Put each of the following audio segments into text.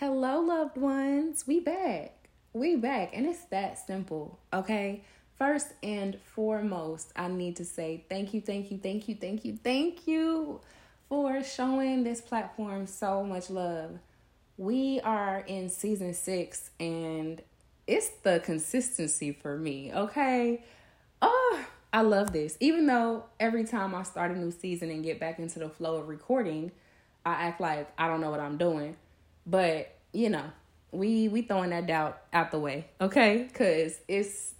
Hello, loved ones. We back. We back. And it's that simple, okay? First and foremost, I need to say thank you, thank you, thank you, thank you, thank you for showing this platform so much love. We are in season six, and it's the consistency for me, okay? Oh, I love this. Even though every time I start a new season and get back into the flow of recording, I act like I don't know what I'm doing. But, you know, we we throwing that doubt out the way, okay? Cuz it's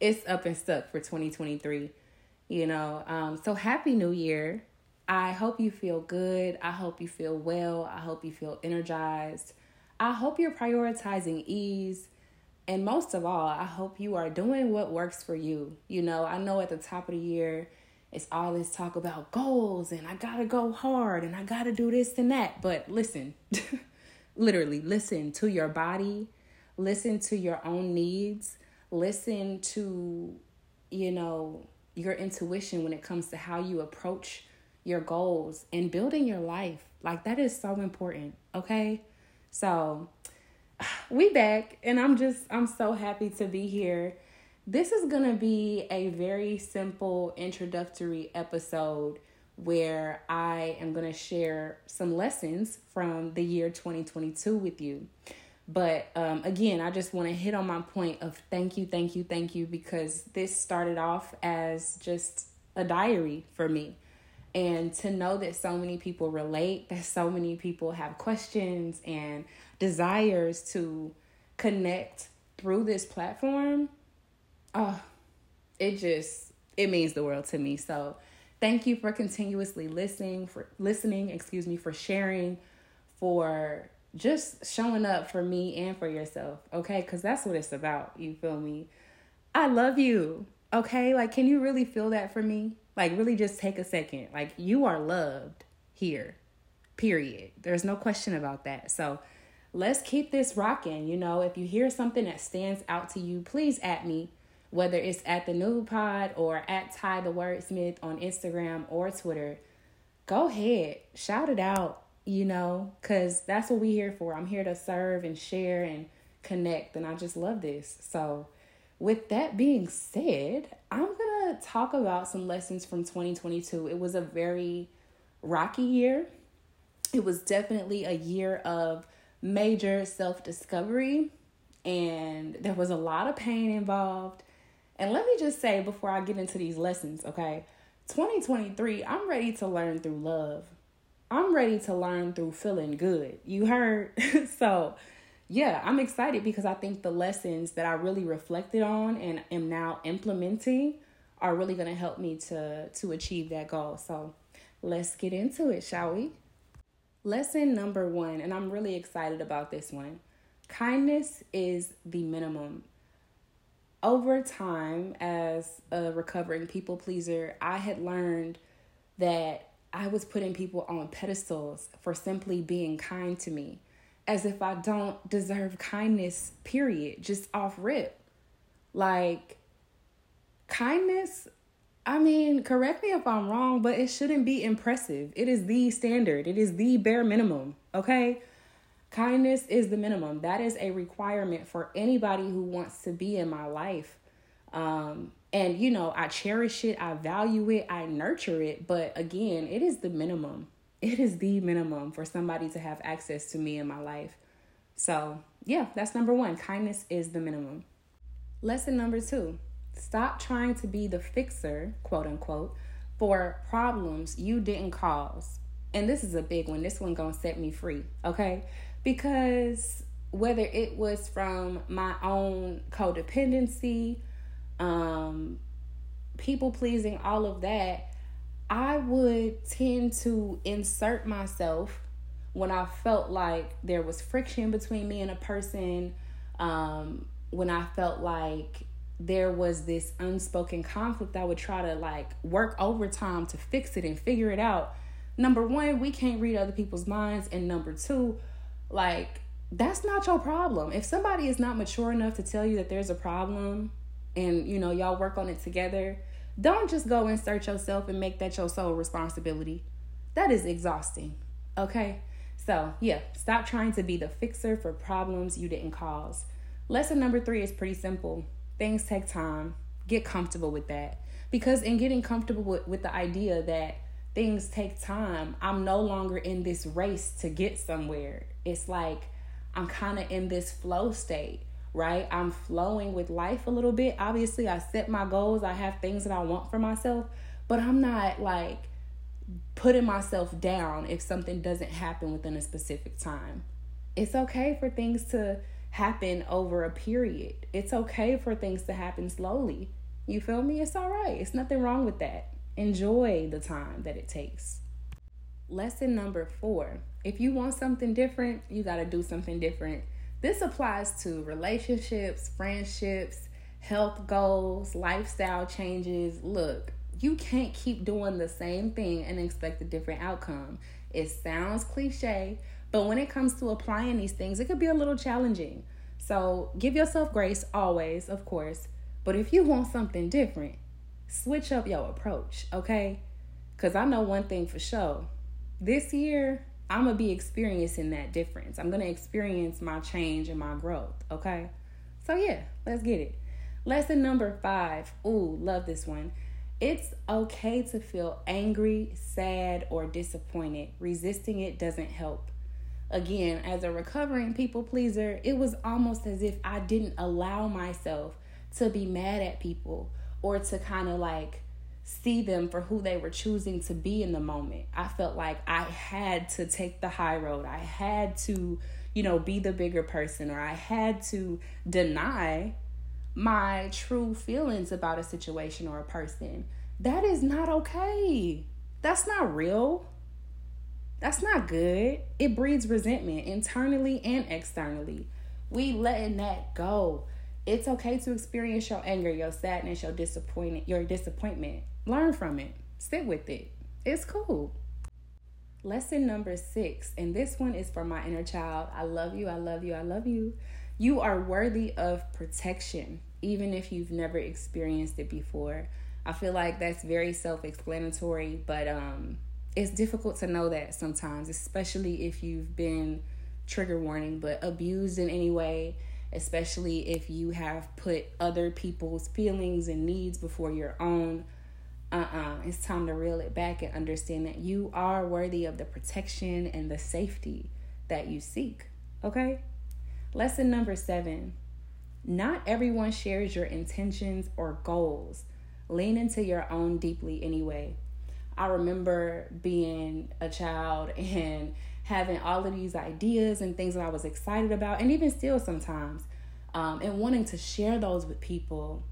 it's up and stuck for 2023. You know, um so happy new year. I hope you feel good. I hope you feel well. I hope you feel energized. I hope you're prioritizing ease and most of all, I hope you are doing what works for you. You know, I know at the top of the year, it's all this talk about goals and I gotta go hard and I gotta do this and that. But listen, literally, listen to your body, listen to your own needs, listen to, you know, your intuition when it comes to how you approach your goals and building your life. Like, that is so important, okay? So, we back and I'm just I'm so happy to be here. This is going to be a very simple introductory episode where I am going to share some lessons from the year 2022 with you. But um, again, I just want to hit on my point of thank you, thank you, thank you, because this started off as just a diary for me. And to know that so many people relate, that so many people have questions and desires to connect through this platform, oh, it just it means the world to me. So thank you for continuously listening, for listening, excuse me, for sharing, for just showing up for me and for yourself, okay? Because that's what it's about. You feel me? I love you, okay? Like, can you really feel that for me? Like, really just take a second. Like, you are loved here, period. There's no question about that. So, let's keep this rocking. You know, if you hear something that stands out to you, please at me, whether it's at the Nude Pod or at Ty the Wordsmith on Instagram or Twitter. Go ahead, shout it out, you know, because that's what we're here for. I'm here to serve and share and connect, and I just love this. So, with that being said, I'm gonna talk about some lessons from 2022. It was a very rocky year. It was definitely a year of major self discovery, and there was a lot of pain involved. And let me just say before I get into these lessons, okay? 2023, I'm ready to learn through love. I'm ready to learn through feeling good. You heard? so, yeah, I'm excited because I think the lessons that I really reflected on and am now implementing are really going to help me to to achieve that goal. So, let's get into it, shall we? Lesson number one, and I'm really excited about this one kindness is the minimum. Over time, as a recovering people pleaser, I had learned that I was putting people on pedestals for simply being kind to me, as if I don't deserve kindness, period, just off rip. Like, kindness I mean, correct me if I'm wrong, but it shouldn't be impressive. It is the standard, it is the bare minimum, okay? Kindness is the minimum. That is a requirement for anybody who wants to be in my life. Um, and you know, I cherish it, I value it, I nurture it, but again, it is the minimum. It is the minimum for somebody to have access to me in my life. So, yeah, that's number one. Kindness is the minimum. Lesson number two Stop trying to be the fixer, quote unquote, for problems you didn't cause. And this is a big one. This one gonna set me free, okay? Because whether it was from my own codependency, um, people pleasing, all of that, I would tend to insert myself when I felt like there was friction between me and a person, um, when I felt like there was this unspoken conflict, I would try to like work overtime to fix it and figure it out. Number one, we can't read other people's minds. And number two, like, that's not your problem. If somebody is not mature enough to tell you that there's a problem and you know y'all work on it together, don't just go insert yourself and make that your sole responsibility. That is exhausting. Okay? So, yeah, stop trying to be the fixer for problems you didn't cause. Lesson number three is pretty simple things take time. Get comfortable with that. Because in getting comfortable with, with the idea that things take time, I'm no longer in this race to get somewhere. It's like I'm kind of in this flow state, right? I'm flowing with life a little bit. Obviously, I set my goals, I have things that I want for myself, but I'm not like putting myself down if something doesn't happen within a specific time. It's okay for things to happen over a period. It's okay for things to happen slowly. You feel me? It's all right. It's nothing wrong with that. Enjoy the time that it takes. Lesson number four if you want something different, you got to do something different. This applies to relationships, friendships, health goals, lifestyle changes. Look, you can't keep doing the same thing and expect a different outcome. It sounds cliche, but when it comes to applying these things, it could be a little challenging. So give yourself grace always, of course. But if you want something different, switch up your approach, okay? Because I know one thing for sure. This year, I'm going to be experiencing that difference. I'm going to experience my change and my growth, okay? So, yeah, let's get it. Lesson number five. Ooh, love this one. It's okay to feel angry, sad, or disappointed. Resisting it doesn't help. Again, as a recovering people pleaser, it was almost as if I didn't allow myself to be mad at people or to kind of like see them for who they were choosing to be in the moment. I felt like I had to take the high road. I had to, you know, be the bigger person or I had to deny my true feelings about a situation or a person. That is not okay. That's not real. That's not good. It breeds resentment internally and externally. We letting that go. It's okay to experience your anger, your sadness, your disappointment, your disappointment. Learn from it. Sit with it. It's cool. Lesson number six, and this one is for my inner child. I love you, I love you, I love you. You are worthy of protection, even if you've never experienced it before. I feel like that's very self explanatory, but um, it's difficult to know that sometimes, especially if you've been trigger warning, but abused in any way, especially if you have put other people's feelings and needs before your own. Uh uh-uh. uh it's time to reel it back and understand that you are worthy of the protection and the safety that you seek. Okay? Lesson number seven not everyone shares your intentions or goals. Lean into your own deeply anyway. I remember being a child and having all of these ideas and things that I was excited about, and even still sometimes, um, and wanting to share those with people.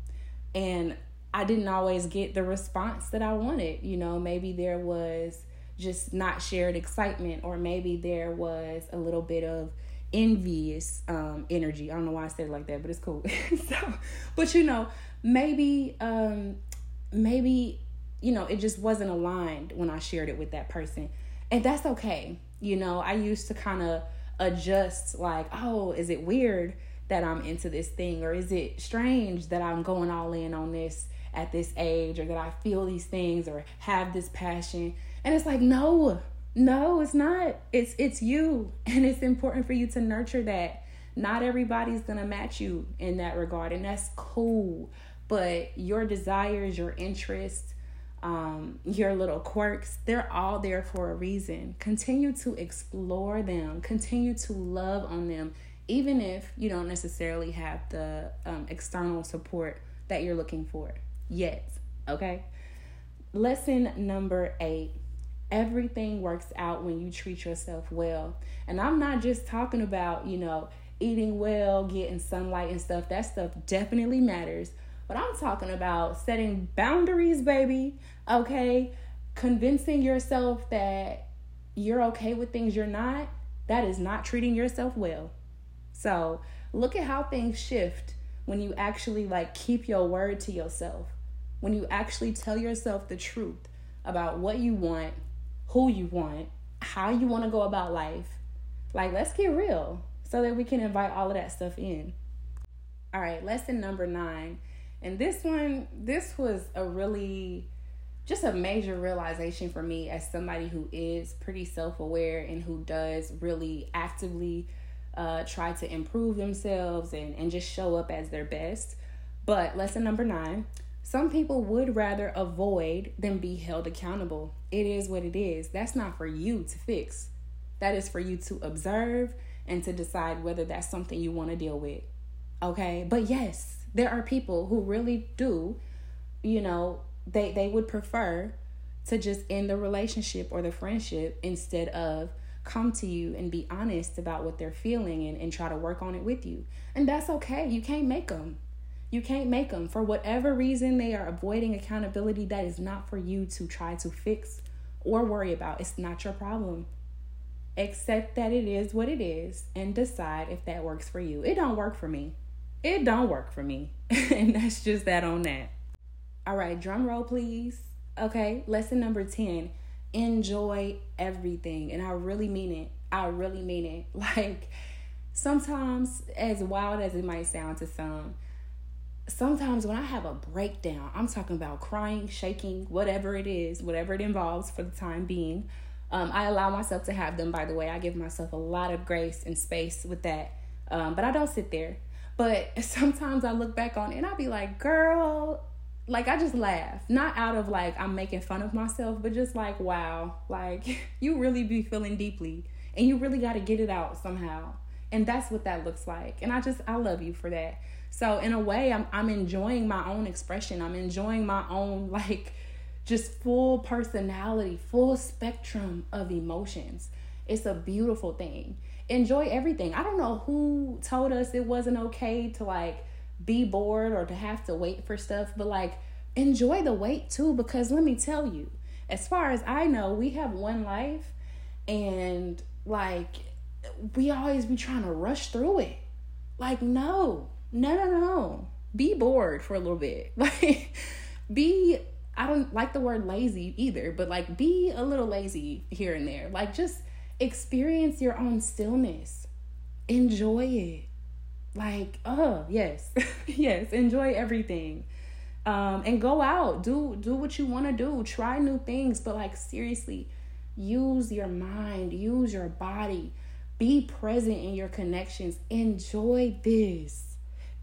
And I didn't always get the response that I wanted. You know, maybe there was just not shared excitement, or maybe there was a little bit of envious um, energy. I don't know why I said it like that, but it's cool. so, but you know, maybe, um, maybe you know, it just wasn't aligned when I shared it with that person. And that's okay. You know, I used to kind of adjust like, oh, is it weird that I'm into this thing? Or is it strange that I'm going all in on this at this age? Or that I feel these things or have this passion? And it's like, no, no, it's not. It's it's you. And it's important for you to nurture that. Not everybody's gonna match you in that regard, and that's cool. But your desires, your interests, um, your little quirks, they're all there for a reason. Continue to explore them, continue to love on them, even if you don't necessarily have the um, external support that you're looking for yet. Okay. Lesson number eight everything works out when you treat yourself well. And I'm not just talking about, you know, eating well, getting sunlight and stuff. That stuff definitely matters. But I'm talking about setting boundaries, baby. Okay? Convincing yourself that you're okay with things you're not. That is not treating yourself well. So, look at how things shift when you actually like keep your word to yourself. When you actually tell yourself the truth about what you want, who you want, how you want to go about life. Like, let's get real so that we can invite all of that stuff in. All right, lesson number nine and this one, this was a really just a major realization for me as somebody who is pretty self aware and who does really actively uh, try to improve themselves and, and just show up as their best. But lesson number nine some people would rather avoid than be held accountable. It is what it is. That's not for you to fix. That is for you to observe and to decide whether that's something you want to deal with. Okay? But yes, there are people who really do, you know, they they would prefer to just end the relationship or the friendship instead of come to you and be honest about what they're feeling and, and try to work on it with you. And that's okay. You can't make them. You can't make them. For whatever reason they are avoiding accountability, that is not for you to try to fix or worry about. It's not your problem. Accept that it is what it is and decide if that works for you. It don't work for me. It don't work for me. and that's just that on that. All right, drum roll please. Okay, lesson number 10. Enjoy everything. And I really mean it. I really mean it. Like sometimes as wild as it might sound to some, sometimes when I have a breakdown, I'm talking about crying, shaking, whatever it is, whatever it involves for the time being. Um, I allow myself to have them, by the way. I give myself a lot of grace and space with that. Um, but I don't sit there. But sometimes I look back on it and I'll be like, girl, like I just laugh. Not out of like I'm making fun of myself, but just like, wow, like you really be feeling deeply and you really got to get it out somehow. And that's what that looks like. And I just, I love you for that. So in a way, I'm I'm enjoying my own expression. I'm enjoying my own like just full personality, full spectrum of emotions. It's a beautiful thing. Enjoy everything. I don't know who told us it wasn't okay to like be bored or to have to wait for stuff, but like enjoy the wait too because let me tell you, as far as I know, we have one life and like we always be trying to rush through it. Like no, no, no, no. Be bored for a little bit. Like, be, I don't like the word lazy either, but like, be a little lazy here and there. Like, just experience your own stillness. Enjoy it. Like, oh, yes. yes, enjoy everything. Um, and go out, do do what you want to do, try new things, but like seriously, use your mind, use your body, be present in your connections, enjoy this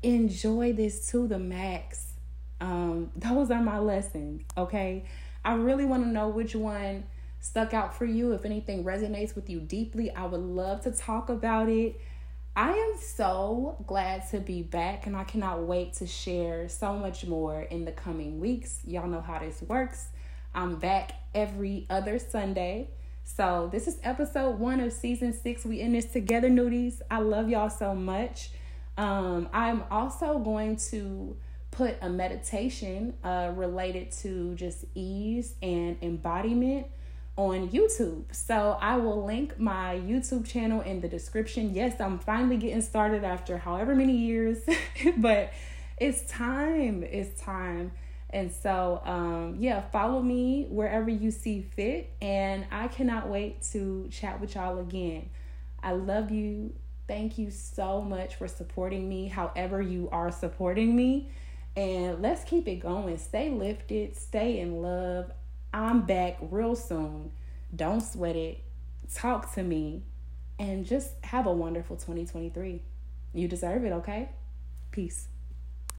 enjoy this to the max. Um, those are my lessons, okay? I really want to know which one stuck out for you. If anything resonates with you deeply, I would love to talk about it. I am so glad to be back, and I cannot wait to share so much more in the coming weeks. Y'all know how this works. I'm back every other Sunday. So, this is episode one of season six. We in this together, nudies. I love y'all so much. Um, I'm also going to put a meditation uh, related to just ease and embodiment on YouTube. So I will link my YouTube channel in the description. Yes, I'm finally getting started after however many years, but it's time. It's time. And so, um, yeah, follow me wherever you see fit. And I cannot wait to chat with y'all again. I love you Thank you so much for supporting me, however, you are supporting me. And let's keep it going. Stay lifted, stay in love. I'm back real soon. Don't sweat it. Talk to me and just have a wonderful 2023. You deserve it, okay? Peace.